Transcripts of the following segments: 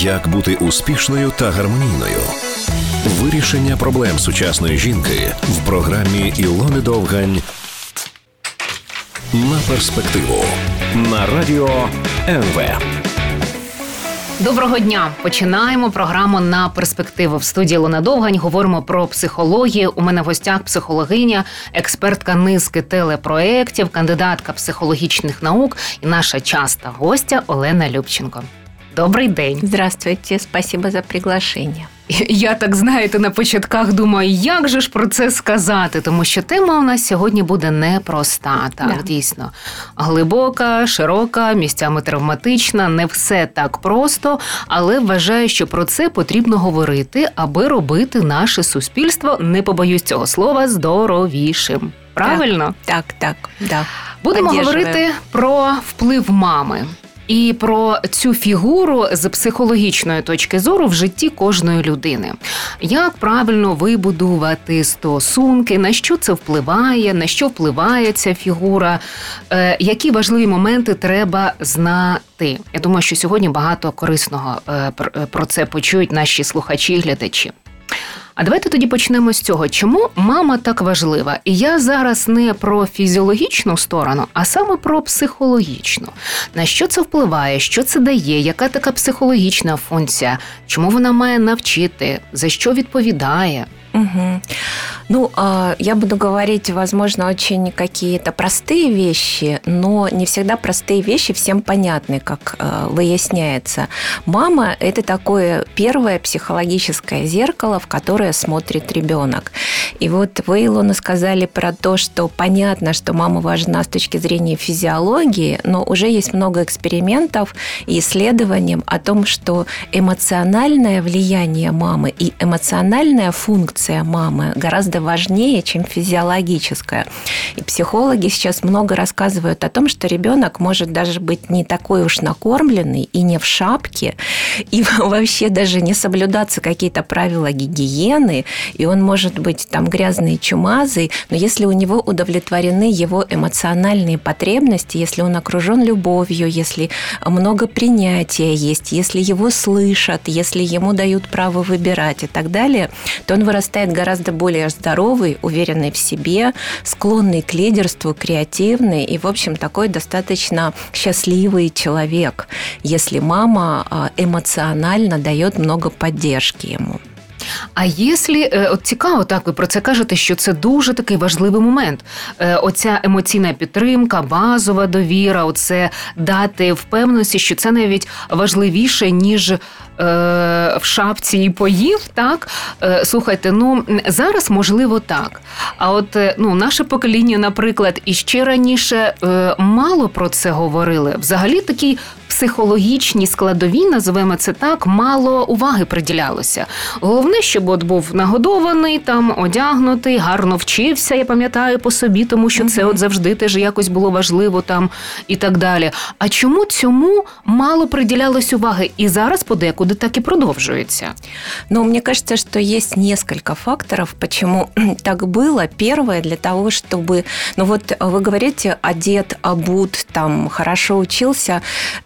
Як бути успішною та гармонійною? Вирішення проблем сучасної жінки в програмі Ілони Довгань на перспективу на радіо НВ. Доброго дня! Починаємо програму на перспективу. В студії Луна Довгань говоримо про психологію. У мене в гостях психологиня, експертка низки телепроєктів, кандидатка психологічних наук і наша часта гостя Олена Любченко. Добрий день. Здравствуйте, спасибо за приглашение. Я так знаєте, на початках думаю, як же ж про це сказати, тому що тема у нас сьогодні буде непроста. Так, Да. дійсно глибока, широка, місцями травматична, не все так просто, але вважаю, що про це потрібно говорити, аби робити наше суспільство, не побоюсь цього слова, здоровішим. Правильно? Так, так, да. Будемо говорити про вплив мами. І про цю фігуру з психологічної точки зору в житті кожної людини. Як правильно вибудувати стосунки, на що це впливає, на що впливає ця фігура, е, які важливі моменти треба знати. Я думаю, що сьогодні багато корисного е, е, про це почують наші слухачі і глядачі. А давайте тоді почнемо з цього. Чому мама так важлива? І я зараз не про фізіологічну сторону, а саме про психологічну. На що це впливає, що це дає, яка така психологічна функція, чому вона має навчити, за що відповідає? Мгм. Ну, а, я буду говорить, возможно, очень какие-то простые вещи, но не всегда простые вещи всем понятны, как э, выясняется. Мама – это такое первое психологическое зеркало, в которое смотрит ребенок. И вот вы, Илона, сказали про то, что понятно, что мама важна с точки зрения физиологии, но уже есть много экспериментов и исследований о том, что эмоциональное влияние мамы и эмоциональная функция мамы гораздо важнее, чем физиологическая. И психологи сейчас много рассказывают о том, что ребенок может даже быть не такой уж накормленный и не в шапке, и вообще даже не соблюдаться какие-то правила гигиены, и он может быть там грязный чумазый, но если у него удовлетворены его эмоциональные потребности, если он окружен любовью, если много принятия есть, если его слышат, если ему дают право выбирать и так далее, то он вырастает гораздо более здоровый, уверенный в себе, склонный к лидерству, креативный и, в общем, такой достаточно счастливый человек, если мама а, эмоционально дает много поддержки ему. А якщо, е, от цікаво, так ви про це кажете, що це дуже такий важливий момент. Е, Оця емоційна підтримка, базова довіра, оце дати впевненості, що це навіть важливіше, ніж е, в шапці і поїв. Так Е, слухайте, ну зараз можливо так. А от е, ну, наше покоління, наприклад, і ще раніше е, мало про це говорили. Взагалі такі психологічні складові, називаємо це так, мало уваги приділялося. Головне, щоб от був нагодований, там одягнутий, гарно вчився. Я пам'ятаю по собі, тому що це от завжди теж якось було важливо там і так далі. А чому цьому мало приділялось уваги? І зараз подекуди так і продовжується. Но мне кажется, что есть несколько факторов, почему так было. Первое, для того, чтобы... Ну вот вы говорите, одет, обут, там, хорошо учился.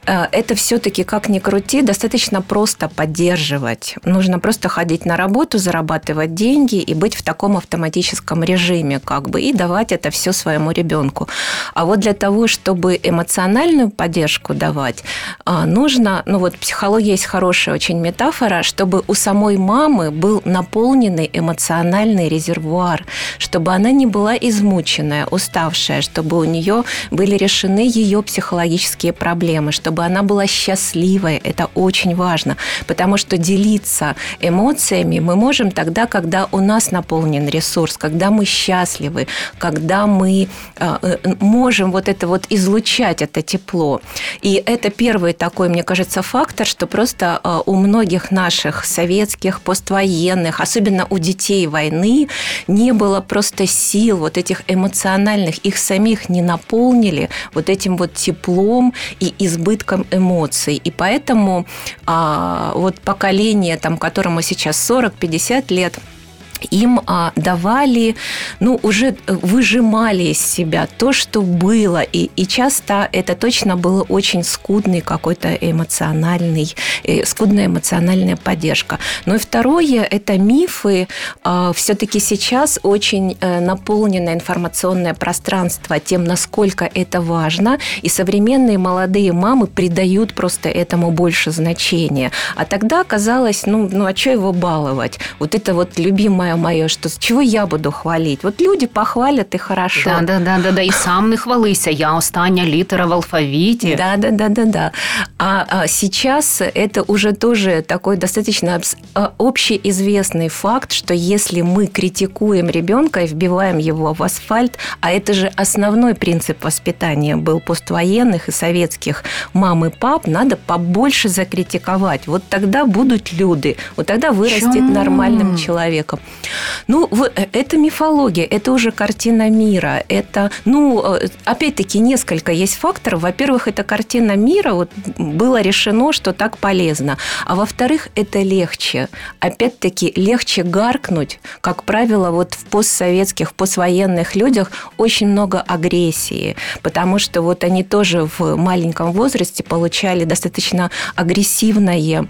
Э, Это все-таки, как ни крути, достаточно просто поддерживать. Нужно просто ходить на работу, зарабатывать деньги и быть в таком автоматическом режиме, как бы, и давать это все своему ребенку. А вот для того, чтобы эмоциональную поддержку давать, а, нужно, ну вот психология есть хорошая очень метафора, чтобы у самой мамы был наполненный эмоциональный резервуар, чтобы она не была измученная, уставшая, чтобы у нее были решены ее психологические проблемы, чтобы она была счастливой. Это очень важно, потому что делиться эмоциями мы можем тогда, когда у нас наполнен ресурс, когда мы счастливы, когда мы э, э, можем вот это вот излучать, это тепло. И это первый такой, мне кажется, фактор, что просто э, у многих наших советских, поствоенных, особенно у детей войны, не было просто сил вот этих эмоциональных, их самих не наполнили вот этим вот теплом и избытком эмоций. И поэтому а, вот поколение, там, которому сейчас 40-50 лет, им а, давали, ну, уже выжимали из себя то, что было. И, и часто это точно было очень скудный какой-то эмоциональный, э, скудная эмоциональная поддержка. Ну и второе, это мифы. А, все-таки сейчас очень э, наполнено информационное пространство тем, насколько это важно. И современные молодые мамы придают просто этому больше значения. А тогда казалось, ну, ну а что его баловать? Вот это вот любимая любимое мое, что с чего я буду хвалить? Вот люди похвалят и хорошо. Да, да, да, да, да. І сам не хвалися. Я остання літера в алфавите. Да, да, да, да, да. А, а сейчас это уже тоже такой достаточно а, общеизвестный факт, что если мы критикуем ребенка и вбиваем его в асфальт, а это же основной принцип воспитания был поствоенных и советских мам и пап, надо побольше закритиковать. Вот тогда будут люди, вот тогда вырастет Чему? нормальным человеком. Ну, э, это мифология, это уже картина мира. Это, ну, э, опять-таки, несколько есть факторов. Во-первых, это картина мира, вот было решено, что так полезно. А во-вторых, это легче. Опять-таки, легче гаркнуть. Как правило, вот в постсоветских, поствоенных людях очень много агрессии, потому что вот они тоже в маленьком возрасте получали достаточно агрессивное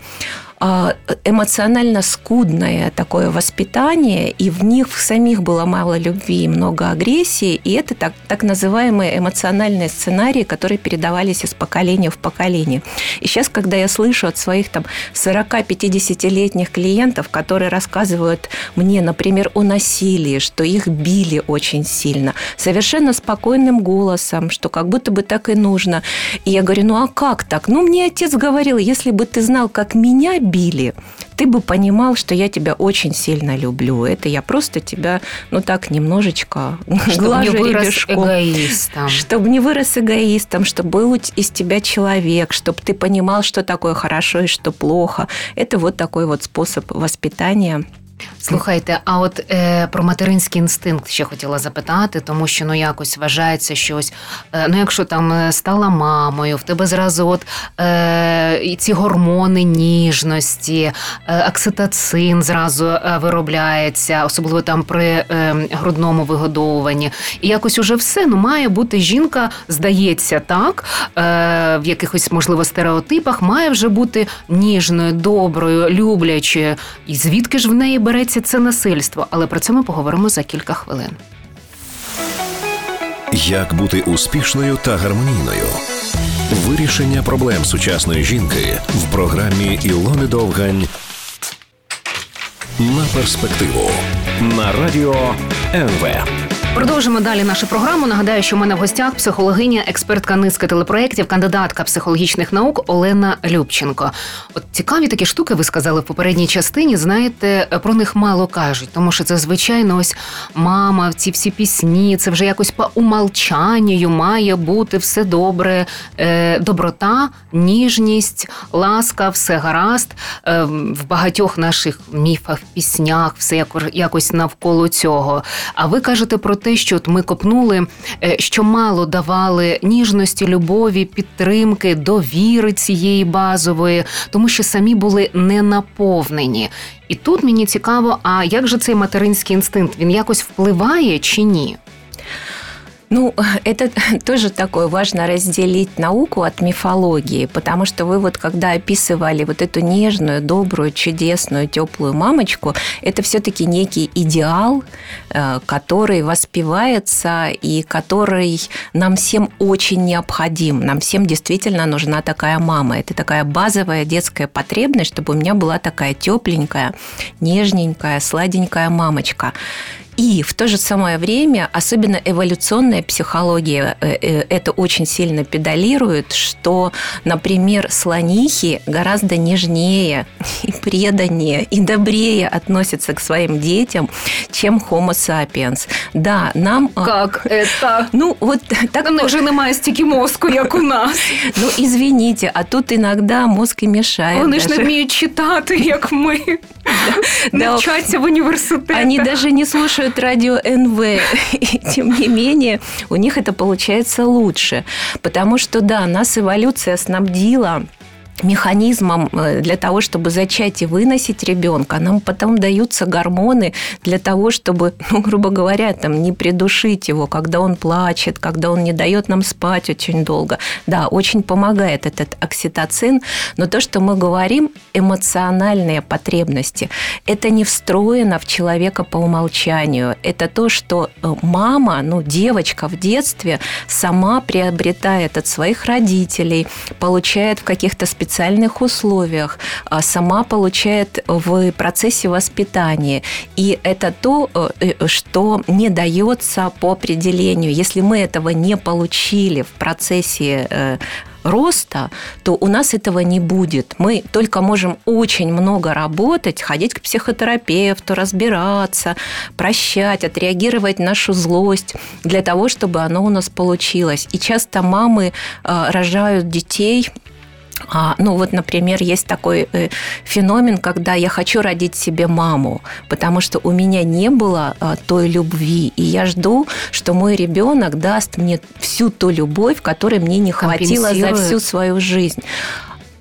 эмоционально скудное такое воспитание, и в них в самих было мало любви и много агрессии, и это так, так называемые эмоциональные сценарии, которые передавались из поколения в поколение. И сейчас, когда я слышу от своих там 40-50-летних клиентов, которые рассказывают мне, например, о насилии, что их били очень сильно, совершенно спокойным голосом, что как будто бы так и нужно. И я говорю, ну а как так? Ну, мне отец говорил, если бы ты знал, как меня били, ты бы понимал, что я тебя очень сильно люблю. Это я просто тебя, ну так, немножечко чтобы не вырос ребешком. эгоистом. Чтобы не вырос эгоистом, чтобы был из тебя человек, чтобы ты понимал, что такое хорошо и что плохо. Это вот такой вот способ воспитания Слухайте, а от е, про материнський інстинкт ще хотіла запитати, тому що ну якось вважається щось. Е, ну, якщо там е, стала мамою, в тебе зразу от е, ці гормони ніжності, е, окситоцин зразу е, виробляється, особливо там при е, грудному вигодовуванні. І якось уже все ну має бути жінка, здається, так в якихось можливо стереотипах, має вже бути ніжною, доброю, люблячою. І звідки ж в неї береться це насильство, але про це ми поговоримо за кілька хвилин. Як бути успішною та гармонійною? Вирішення проблем сучасної жінки в програмі Ілони Довгань на перспективу на радіо НВ. Продовжимо далі нашу програму. Нагадаю, що в мене в гостях психологиня, експертка низки телепроєктів, кандидатка психологічних наук Олена Любченко. От цікаві такі штуки ви сказали в попередній частині. Знаєте, про них мало кажуть, тому що це звичайно ось мама, ці всі пісні. Це вже якось по умалчанню має бути все добре, е, доброта, ніжність, ласка, все гаразд. Е, в багатьох наших міфах, піснях, все якось навколо цього. А ви кажете про те, що от ми копнули, е, що мало давали ніжності, любові, підтримки, довіри цієї базової, тому що самі були не наповнені. І тут мені цікаво, а як же цей материнський інстинкт він якось впливає чи ні? Ну, это тоже такое важно разделить науку от мифологии, потому что вы вот когда описывали вот эту нежную, добрую, чудесную, теплую мамочку, это все-таки некий идеал, э, который воспевается и который нам всем очень необходим. Нам всем действительно нужна такая мама. Это такая базовая детская потребность, чтобы у меня была такая тепленькая, нежненькая, сладенькая мамочка. И в то же самое время, особенно эволюционная психология э, э, это очень сильно педалирует, что, например, слонихи гораздо нежнее и преданнее и добрее относятся к своим детям, чем Homo sapiens. Да, нам... А, как это? Ну, вот так... Там уже немає стільки мозку, як у нас. Ну, извините, а тут иногда мозг и мешает. Вони ж не вміють читати, як ми. Не вчаться в университете. Они даже не слушают слушают радио НВ, и тем не менее у них это получается лучше. Потому что, да, нас эволюция снабдила механизмом э, для того, чтобы зачать и выносить ребенка. Нам потом даются гормоны для того, чтобы, ну, грубо говоря, там, не придушить его, когда он плачет, когда он не дает нам спать очень долго. Да, очень помогает этот окситоцин, но то, что мы говорим, эмоциональные потребности, это не встроено в человека по умолчанию. Это то, что э, мама, ну, девочка в детстве сама приобретает от своих родителей, получает в каких-то специальных специальных условиях, а сама получает в процессе воспитания. И это то, э, э, что не дается по определению. Если мы этого не получили в процессе э, роста, то у нас этого не будет. Мы только можем очень много работать, ходить к психотерапевту, разбираться, прощать, отреагировать нашу злость для того, чтобы оно у нас получилось. И часто мамы рожают детей а, ну вот, например, есть такой э, феномен, когда я хочу родить себе маму, потому что у меня не было а, той любви, и я жду, что мой ребенок даст мне всю ту любовь, которой мне не хватило за всю свою жизнь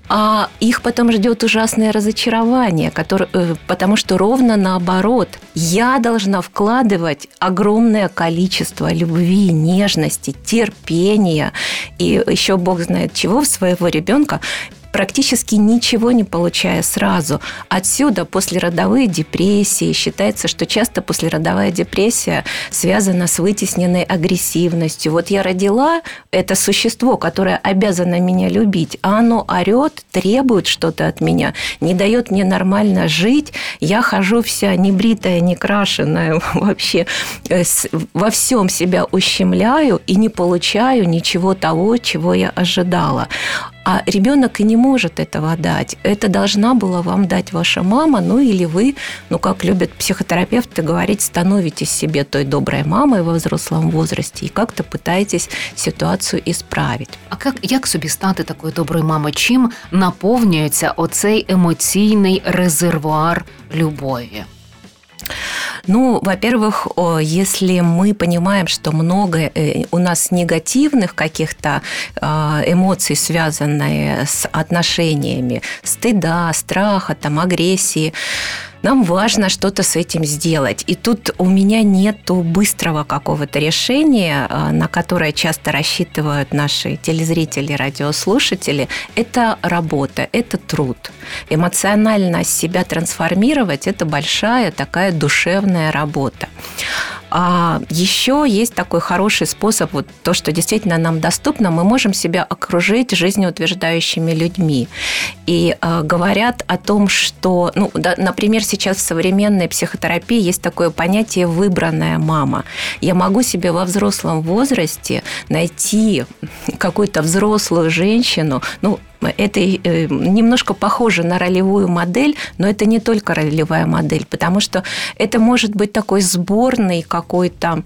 а их потом ждет ужасное разочарование, которое, э, потому что ровно наоборот. Я должна вкладывать огромное количество любви, нежности, терпения и еще бог знает чего в своего ребенка, практически ничего не получая сразу. Отсюда послеродовые депрессии. Считается, что часто послеродовая депрессия связана с вытесненной агрессивностью. Вот я родила это существо, которое обязано меня любить, а оно орет, требует что-то от меня, не дает мне нормально жить. Я хожу вся небритая, некрашенная, вообще э, во всем себя ущемляю и не получаю ничего того, чего я ожидала. А ребенок и не может этого дать. Это должна была вам дать ваша мама, ну или вы, ну как любят психотерапевты говорить, становитесь себе той доброй мамой во взрослом возрасте и как-то пытаетесь ситуацію ісправити. А як, як собі стати такою доброю мамою? Чим наповнюється оцей емоційний резервуар любові? Ну, во-первых, если мы понимаем, что много э, у нас негативных каких-то а, эмоций, связанные с отношениями, стыда, страха, там, агрессии, нам важно что-то с этим сделать. И тут у меня нет быстрого какого-то решения, а, на которое часто рассчитывают наши телезрители, радиослушатели. Это работа, это труд. Эмоционально себя трансформировать – это большая такая душевная работа. А еще есть такой хороший способ, вот то, что действительно нам доступно, мы можем себя окружить жизнеутверждающими людьми. И э, говорят о том, что, ну, да, например, сейчас в современной психотерапии есть такое понятие «выбранная мама». Я могу себе во взрослом возрасте найти какую-то взрослую женщину, ну, это э, немножко похоже на ролевую модель, но это не только ролевая модель, потому что это может быть такой сборный какой-то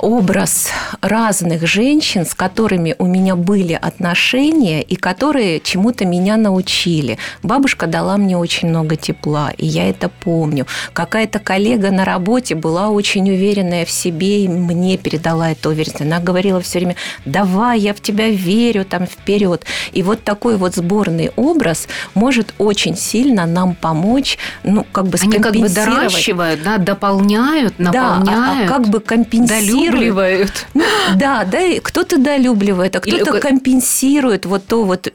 образ разных женщин, с которыми у меня были отношения и которые чему-то меня научили. Бабушка дала мне очень много тепла, и я это помню. Какая-то коллега на работе была очень уверенная в себе и мне передала эту уверенность. Она говорила все время, давай, я в тебя верю, там, вперед. И вот такой вот сборный образ может очень сильно нам помочь, ну, как бы Они как бы доращивают, да, дополняют, наполняют. Да, а, а как бы компенсируют недолюбливают. Ну, да, да, кто-то долюбливает, а кто-то Или... компенсирует вот то вот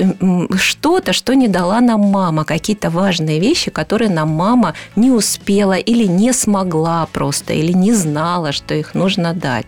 что-то, что не дала нам мама, какие-то важные вещи, которые нам мама не успела или не смогла просто, или не знала, что их нужно дать.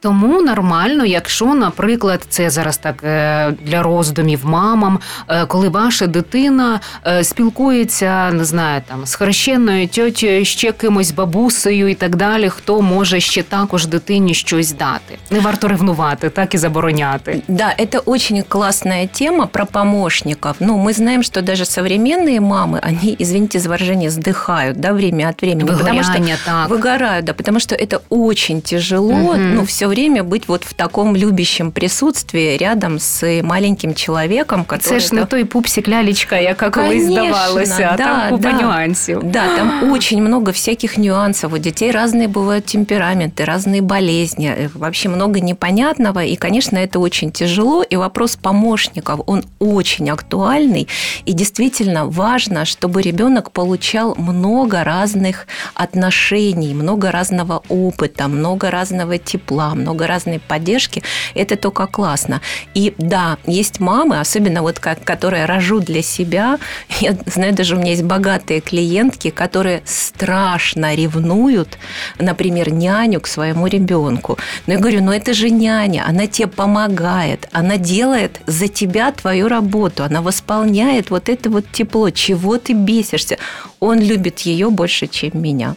Тому нормально, якщо, наприклад, це зараз так е, для роздумів мамам, е, коли ваша дитина е, спілкується, не знаю, там з хрещеною тьотєю, ще кимось бабусею і так далі, хто може ще також дитині щось дати. Не варто ревнувати, так і забороняти. Да, это очень классная тема про помощников. Ну, мы знаем, что даже современные мамы, они, извините за выражение, сдыхают, да, время от времени. Выгорание, потому что так. Выгорают, да, потому что это очень тяжело, угу. ну, все время быть вот в таком любящем присутствии рядом з маленьким чоловіком, Це ж не той пупсик лялечка, яка колись здавалася, а да, там купа да. нюансів. Да, там очень много всяких нюансов. У детей разные бывают темпераменты, разные болезни, э, вообще много непонятного. И, конечно, это очень тяжело. И вопрос помощников, он очень актуальный. И действительно важно, чтобы ребенок получал много разных отношений, много разного опыта, много разного тепла, много разной поддержки. Это только классно. И да, есть мамы, особенно вот как, которые рожут для себя. Я знаю, даже у меня есть богатые клиентки, которые страшно ревнуют, например, няню к своему ребенку. Но я говорю, ну это же няня, она тебе помогает, она делает за тебя твою работу, она восполняет вот это вот тепло, чего ты бесишься. Он любит ее больше, чем меня.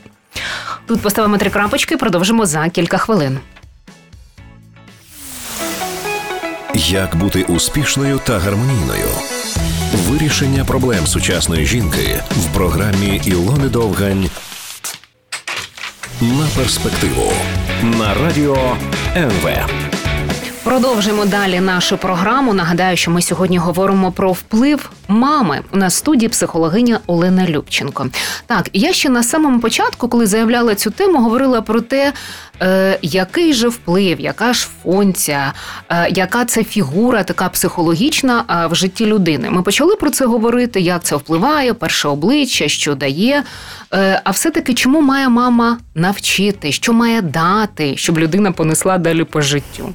Тут поставимо три крапочки, продовжимо за кілька хвилин. Як бути успішною та гармонійною? Вирішення проблем сучасної жінки в програмі Ілони Довгань на перспективу на радіо НВ. Продовжимо далі нашу програму. Нагадаю, що ми сьогодні говоримо про вплив мами. В студії психологиня Олена Любченко. Так, я ще на самому початку, коли заявляла цю тему, говорила про те, е, який же вплив, яка ж функція, е, яка це фігура, така психологічна е, в житті людини. Ми почали про це говорити, як це впливає, перше обличчя, що дає. Е, а все-таки чому має мама навчити, що має дати, щоб людина понесла далі по життю?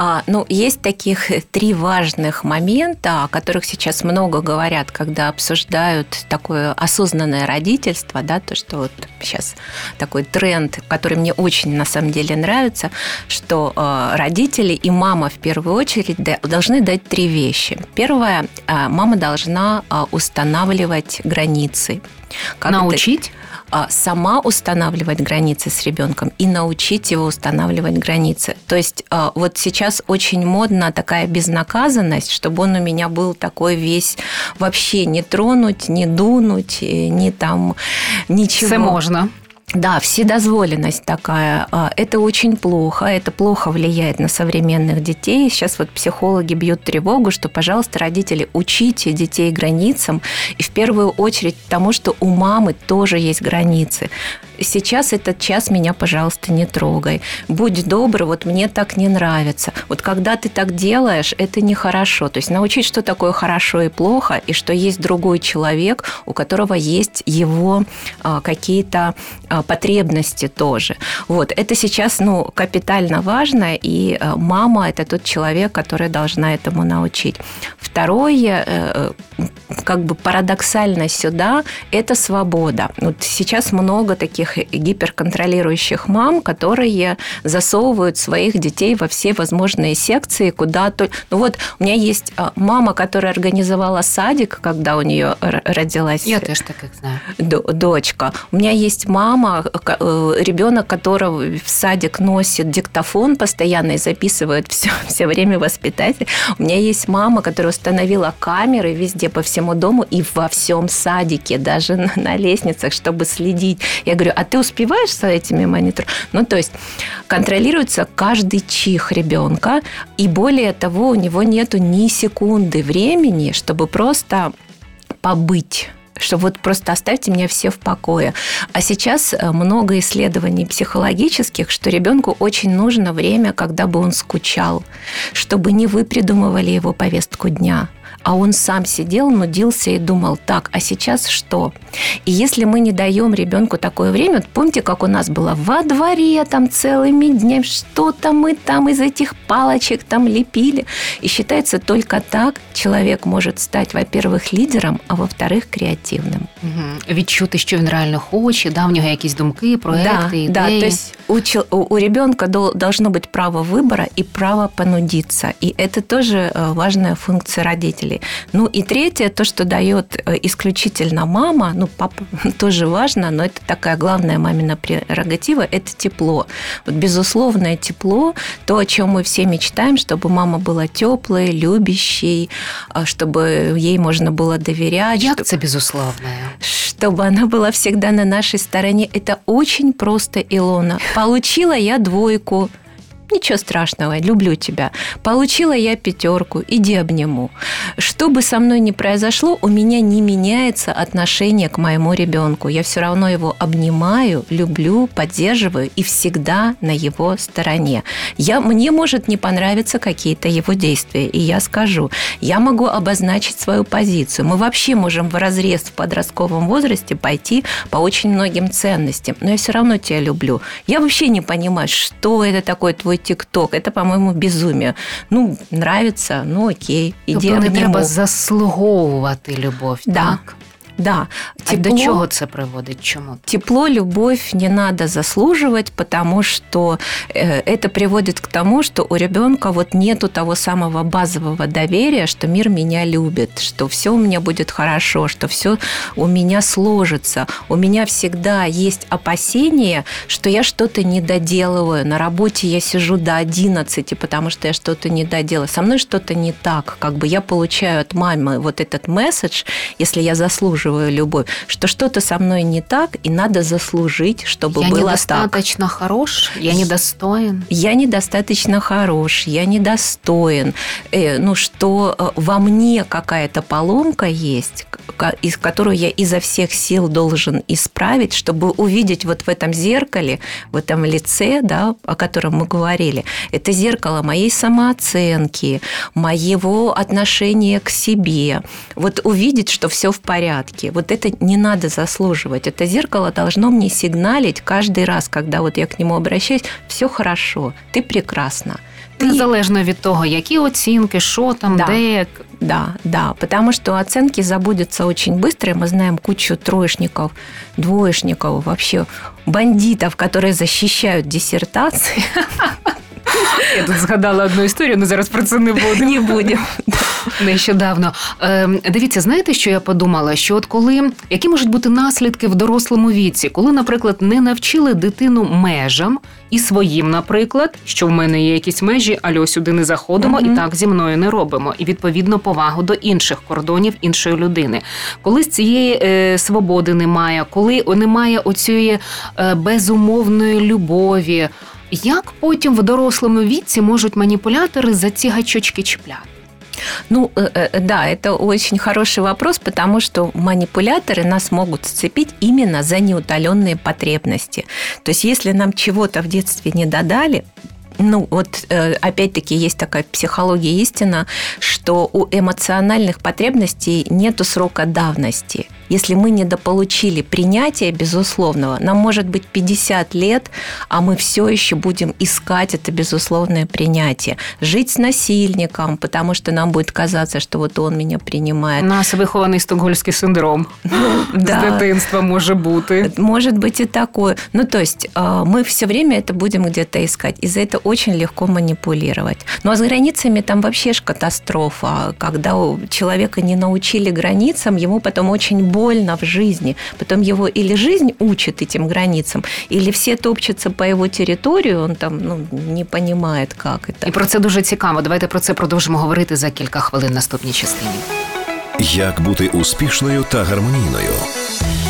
А, ну, есть таких три важных момента, о которых сейчас много говорят, когда обсуждают такое осознанное родительство, да, то, что вот сейчас такой тренд, который мне очень на самом деле нравится, что э, родители и мама в первую очередь должны дать три вещи. Первое, э, мама должна э, устанавливать границы. Как Научить? а, сама устанавливать границы с ребенком и научить его устанавливать границы. То есть а, вот сейчас очень модна такая безнаказанность, чтобы он у меня был такой весь вообще не тронуть, не дунуть, э, не там ничего. Це можна. Да, вседозволенность такая. А, Это очень плохо, это плохо влияет на современных детей. Сейчас вот психологи бьют тревогу, что, пожалуйста, родители, учите детей границам, и в первую очередь тому, что у мамы тоже есть границы. Сейчас этот час меня, пожалуйста, не трогай. Будь добр, вот мне так не нравится. Вот когда ты так делаешь, это нехорошо. То есть научить, что такое хорошо и плохо, и что есть другой человек, у которого есть его а, какие-то а, потребности тоже. Вот. Это сейчас ну, капитально важно, и а, мама – это тот человек, который должна этому научить. Второе, э, как бы парадоксально сюда, это свобода. Вот сейчас много таких гиперконтролирующих мам, которые засовывают своих детей во все возможные секции, куда то... Ну вот у меня есть а, мама, которая организовала садик, когда у нее родилась Я теж таких знаю. до- дочка. У меня есть мама, ка- э, ребенок, которого в садик носит диктофон постоянно и записывает все, все время воспитатель. У меня есть мама, которая установила камеры везде по всему дому и во всем садике, даже на, на лестницах, чтобы следить. Я говорю, а ты успеваешь с этими мониторами? Ну, то есть контролируется каждый чих ребенка, и более того, у него нету ни секунды времени, чтобы просто побыть что вот просто оставьте меня все в покое. А сейчас э, много исследований психологических, что ребенку очень нужно время, когда бы он скучал, чтобы не вы придумывали его повестку дня, а он сам сидел, нудился и думал, так, а сейчас что? И если мы не даем ребенку такое время, вот помните, как у нас было во дворе там целыми днями, что-то мы там из этих палочек там лепили. И считается, только так человек может стать, во-первых, лидером, а во-вторых, креативным. Угу. Відчути, що він реально хоче, да, в нього якісь думки, проекти, да, ідеї. да, то есть у, чел- у- у ребенка дол- должно быть право выбора и право понудиться. И это тоже э, важная функция родителей. Ну и третье, то, что дает э, исключительно мама, ну папа тоже важно, но это такая главная мамина прерогатива, это тепло. Вот безусловное тепло, то, о чем мы все мечтаем, чтобы мама была теплой, любящей, а, чтобы ей можно было доверять. Як чтоб- це безусловно? чтобы она была всегда на нашей стороне. Это очень просто, Илона. Получила я двойку. Ничего страшного, люблю тебя. Получила я пятерку, иди обниму. Что бы со мной ни произошло, у меня не меняется отношение к моему ребенку. Я все равно его обнимаю, люблю, поддерживаю и всегда на его стороне. Я, мне может не понравиться какие-то его действия, и я скажу. Я могу обозначить свою позицию. Мы вообще можем в разрез в подростковом возрасте пойти по очень многим ценностям, но я все равно тебя люблю. Я вообще не понимаю, что это такое твой ТикТок. Это, по-моему, безумие. Ну, нравится, ну окей, іди тобто не треба заслуговувати любов, Да. Да. А до чого це приводить? Чому? Тепло, любовь не надо заслуживать, потому что э, это приводит к тому, что у ребенка вот нету того самого базового доверия, что мир меня любит, что все у меня будет хорошо, что все у меня сложится. У меня всегда есть опасение, что я что-то не доделываю. На работе я сижу до 11, потому что я что-то не доделаю. Со мной что-то не так. Как бы я получаю от мамы вот этот месседж, если я заслуживаю любовь, что что-то со мной не так, и надо заслужить, чтобы я было так. недостаточно хорош, я недостоин. Я недостаточно хорош, я недостоин. Э, ну, что э, во мне какая-то поломка есть, из которую я изо всех сил должен исправить, чтобы увидеть вот в этом зеркале, в этом лице, да, о котором мы говорили, это зеркало моей самооценки, моего отношения к себе. Вот увидеть, что все в порядке Вот это не надо заслуживать. Это зеркало должно мне сигналить каждый раз, когда вот я к нему обращаюсь, все хорошо, ты прекрасна. Ты Незалежно від того, які оцінки, що там, Да. де. Да, да, потому что оценки забудутся очень быстро. и Мы знаем кучу троечников, двоечников, вообще бандитов, которые защищают диссертации. Я тут згадала одну історію, але зараз про це не буду. Не будем. Нещодавно. Ем, дивіться, знаєте, що я подумала? Що от коли які можуть бути наслідки в дорослому віці, коли, наприклад, не навчили дитину межам і своїм, наприклад, що в мене є якісь межі, альо сюди не заходимо, Мгм. і так зі мною не робимо. І відповідно повагу до інших кордонів іншої людини. Коли з цієї е, свободи немає, коли немає оцієї е, безумовної любові. Як потім в дорослому віці можуть маніпулятори за ці гачочки чіпляти? Ну, э, э, да, это очень хороший вопрос, потому что манипуляторы нас могут сцепить именно за неутоленные потребности. То есть, если нам чего-то в детстве не додали, ну, вот э, опять-таки есть такая психология истина, что у эмоциональных потребностей нету срока давности. если мы недополучили принятия безусловного, нам может быть 50 лет, а мы все еще будем искать это безусловное принятие. Жить с насильником, потому что нам будет казаться, что вот он меня У принимает. нас вихований стокгольмський синдром Да. дитинства може бути. Может быть и такое. Ну, то есть э, мы все время это будем где-то искать. И за это очень легко манипулировать. Ну, а с границами там вообще ж катастрофа. Когда у человека не научили границам, ему потом очень больно в жизни. Потом его или жизнь учит этим границам, или все топчутся по его территории, он там ну, не понимает, как это. І про це дуже цікаво. Давайте про це продовжимо говорити за кілька хвилин в наступній частині. Як бути успішною та гармонійною?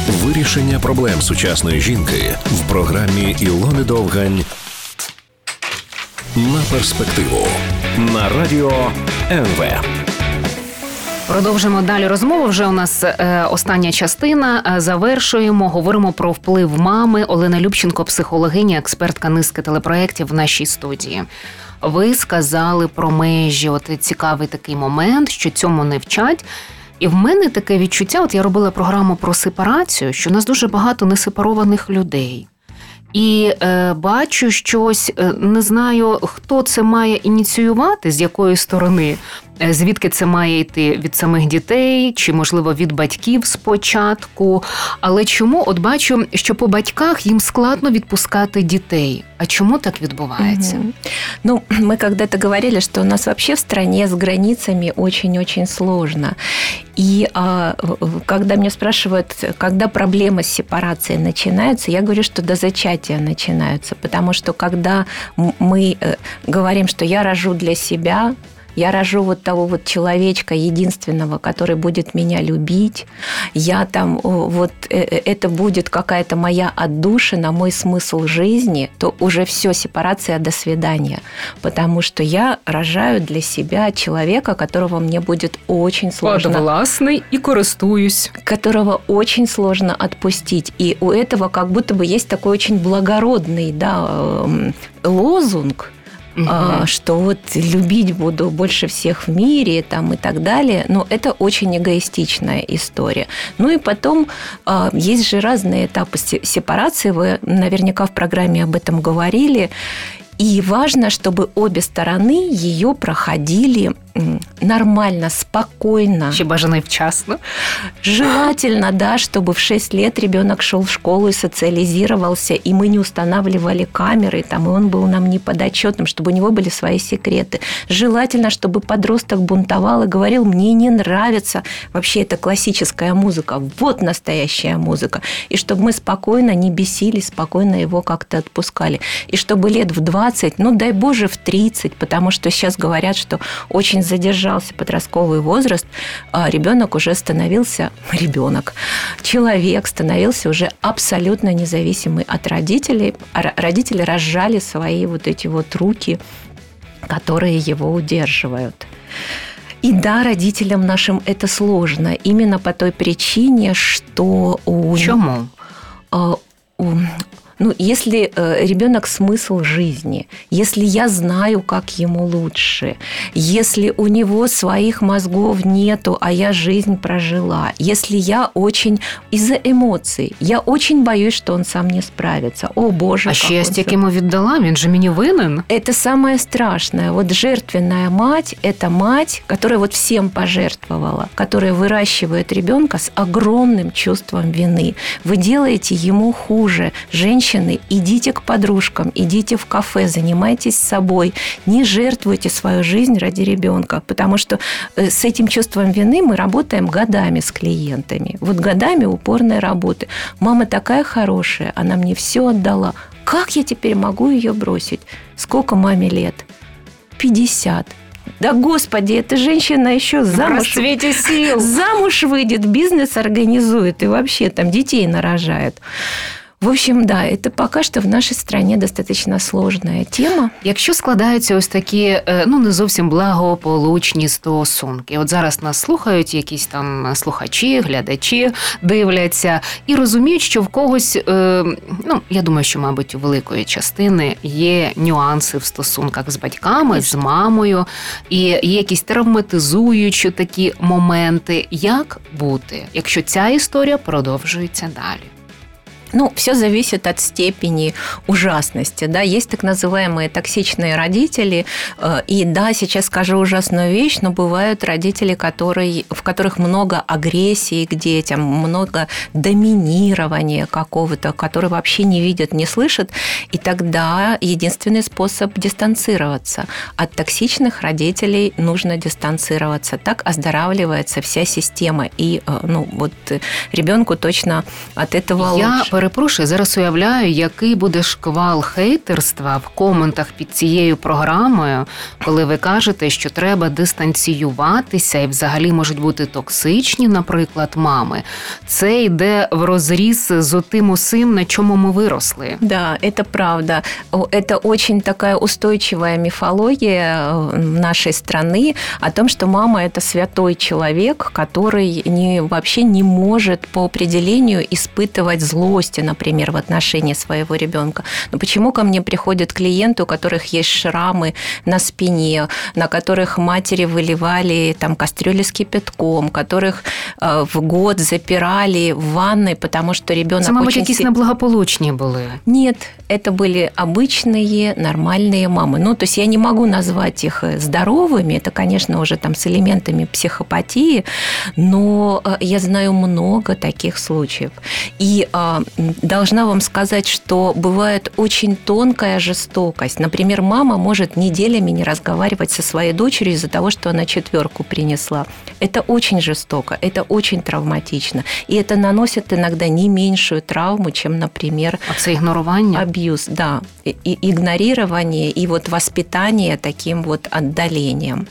Вирішення проблем сучасної жінки в програмі Ілони Довгань на перспективу на радіо НВ. Продовжимо далі розмову. Вже у нас е, остання частина. Е, Завершуємо. Говоримо про вплив мами. Олена Любченко, психологиня, експертка низки телепроєктів в нашій студії. Ви сказали про межі. От цікавий такий момент, що цьому не вчать. І в мене таке відчуття: от я робила програму про сепарацію, що у нас дуже багато несепарованих людей. І е, бачу щось, е, не знаю, хто це має ініціювати, з якої сторони, звідки це має йти від самих дітей, чи можливо від батьків спочатку. Але чому от бачу, що по батьках їм складно відпускати дітей? А чому так відбувається? Мгм. Ну, мы когда-то говорили, что у нас вообще в стране с границами очень-очень сложно. И а, в- когда меня спрашивают, когда проблема с сепарацией начинается, я говорю, что до зачатия начинаются. Потому что когда м- мы э, говорим, что я рожу для себя, я рожу вот того вот человечка единственного, который будет меня любить, я там вот э, э, это будет какая-то моя отдушина, мой смысл жизни, то уже все, сепарация, до свидания. Потому что я рожаю для себя человека, которого мне будет очень сложно... Подвластный и користуюсь. Которого очень сложно отпустить. И у этого как будто бы есть такой очень благородный да, эм, лозунг, угу. что вот любить буду больше всех в мире там, и так далее. Но это очень эгоистичная история. Ну и потом а, есть же разные этапы сепарации. Вы наверняка в программе об этом говорили. И важно, чтобы обе стороны ее проходили нормально, спокойно. Ще бажано вчасно. Желательно, да, чтобы в 6 лет ребенок шел в школу и социализировался, и мы не устанавливали камеры, там, и он был нам не подотчетным, чтобы у него были свои секреты. Желательно, чтобы подросток бунтовал и говорил, мне не нравится вообще эта классическая музыка, вот настоящая музыка. И чтобы мы спокойно не бесились, спокойно его как-то отпускали. И чтобы лет в 20, ну дай боже, в 30, потому что сейчас говорят, что очень задержался подростковый возраст, а ребенок уже становился ребенок, человек становился уже абсолютно независимый от родителей. А родители разжали свои вот эти вот руки, которые его удерживают. И да, родителям нашим это сложно, именно по той причине, что у... Почему? А, ну, если э, ребенок смысл жизни, если я знаю, как ему лучше, если у него своих мозгов нету, а я жизнь прожила, если я очень из-за эмоций, я очень боюсь, что он сам не справится. О, Боже, а ще я стільки ему віддала, він же мені винен. Это самое страшное. Вот жертвенная мать – это мать, которая вот всем пожертвовала, которая выращивает ребенка с огромным чувством вины. Вы делаете ему хуже. Женщина женщины, идите к подружкам, идите в кафе, занимайтесь собой, не жертвуйте свою жизнь ради ребенка, потому что э, с этим чувством вины мы работаем годами с клиентами. Вот годами упорной работы. Мама такая хорошая, она мне все отдала. Как я теперь могу ее бросить? Сколько маме лет? 50. Да господи, эта женщина еще замуж... В сил. Замуж выйдет, бизнес организует и вообще там детей нарожает. В общем, да, это пока що в нашій стране достатньо сложна тема. Якщо складаються ось такі е, ну не зовсім благополучні стосунки, от зараз нас слухають якісь там слухачі, глядачі дивляться і розуміють, що в когось, е, ну я думаю, що мабуть у великої частини є нюанси в стосунках з батьками, з мамою, і є якісь травматизуючі такі моменти. Як бути, якщо ця історія продовжується далі? Ну, все зависит от степени ужасности. Да? Есть так называемые токсичные родители. Э, и да, сейчас скажу ужасную вещь, но бывают родители, которые, в которых много агрессии к детям, много доминирования какого-то, которые вообще не видят, не слышат. И тогда единственный способ дистанцироваться. От токсичных родителей нужно дистанцироваться. Так оздоравливается вся система. И э, ну, вот ребенку точно от этого Я лучше перепрошую, зараз уявляю, який буде шквал хейтерства в коментах під цією програмою, коли ви кажете, що треба дистанціюватися і взагалі можуть бути токсичні, наприклад, мами. Це йде в розріз з отим усім, на чому ми виросли. Да, это правда. Это очень такая устойчивая мифология нашей страны о том, что мама это святой человек, который не, вообще не может по определению испытывать злость злости, например, в отношении своего ребенка. Но почему ко мне приходят клиенты, у которых есть шрамы на спине, на которых матери выливали там кастрюли с кипятком, которых э, в год запирали в ванной, потому что ребенок мабуть, очень... якісь неблагополучні были? Нет, это были обычные, нормальные мамы. Ну, то есть я не могу назвать их здоровыми, это, конечно, уже там с элементами психопатии, но э, я знаю много таких случаев. И а, должна вам сказать, что бывает очень тонкая жестокость. Например, мама может неделями не разговаривать со своей дочерью из-за того, что она четверку принесла. Это очень жестоко, это очень травматично. И это наносит иногда не меньшую травму, чем, например... А це игнорирование? Абьюз, да. И игнорирование и вот воспитание таким вот отдалением.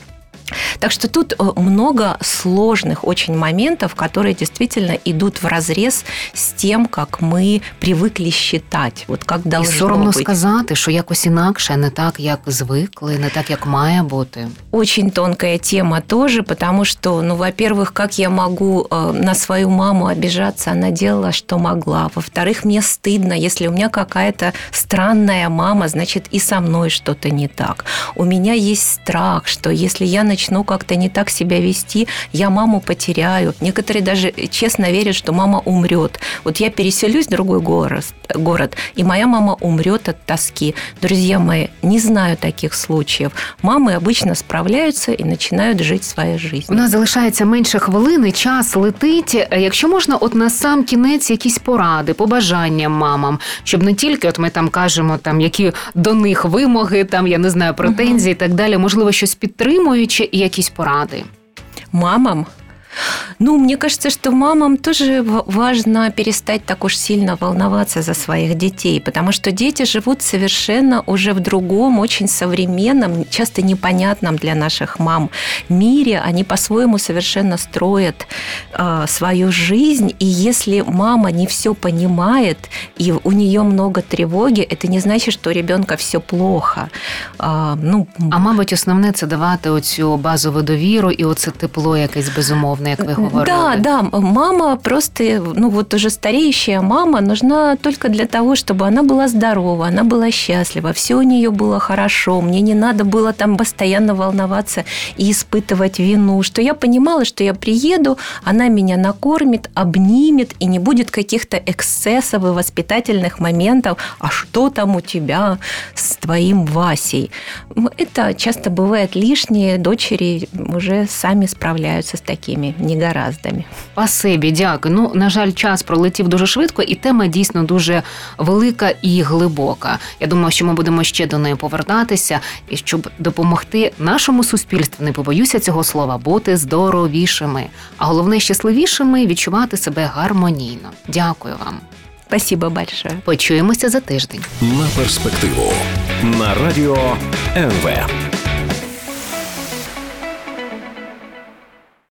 Так что тут э, много сложных очень моментов, которые действительно идут в разрез с тем, как мы привыкли считать. Вот как должно І соромно быть. сказати, що якось інакше, не так, як звикли, не так, як має бути. Очень тонкая тема тоже, потому что, ну, во-первых, как я могу э, на свою маму обижаться, она делала, что могла. Во-вторых, мне стыдно, если у меня какая-то странная мама, значит, и со мной что-то не так. У меня есть страх, что если я начну как-то не так себя вести, я маму потеряю. Некоторые даже честно верят, что мама умрет. Вот я переселюсь в другой город, город и моя мама умрет от тоски. Друзья мои, не знаю таких случаев. Мамы обычно справляются и начинают жить своей У жизнью. нас залишається менше хвилини, час летить. Е, Якщо можна, от на сам кінець якісь поради, побажання мамам, щоб не тільки от ми там кажемо, там які до них вимоги, там я не знаю, претензії і так далі, можливо, щось підтримуючи, і якісь поради. Мамам? Ну, мне кажется, что мамам тоже важно перестать так уж сильно волноваться за своих детей, потому что дети живут совершенно уже в другом, очень современном, часто непонятном для наших мам мире. Они по-своему совершенно строят э, свою жизнь, и если мама не все понимает, и у нее много тревоги, это не значит, у ребенка все плохо. А, ну, А мабуть, основне це давати оцю базову довіру і оце тепло якесь безумовне, як ви говорили. Да, да, мама просто, ну вот уже стареющая мама нужна только для того, чтобы она была здорова, она была счастлива, все у нее было хорошо, мне не надо было там постоянно волноваться и испытывать вину, что я понимала, что я приеду, она меня накормит, обнимет, и не будет каких-то эксцессов и воспитательных моментов, а что там у тебя с твоим Васей? Это часто бывает лишнее, дочери уже сами справляются с такими негараздами. Спасибі, дякую. Ну, на жаль, час пролетів дуже швидко, і тема дійсно дуже велика і глибока. Я думаю, що ми будемо ще до неї повертатися, і щоб допомогти нашому суспільству, не побоюся цього слова, бути здоровішими, а головне щасливішими відчувати себе гармонійно. Дякую вам. Спасибо большое. Почуємося за тиждень. На перспективу на радіо НВ.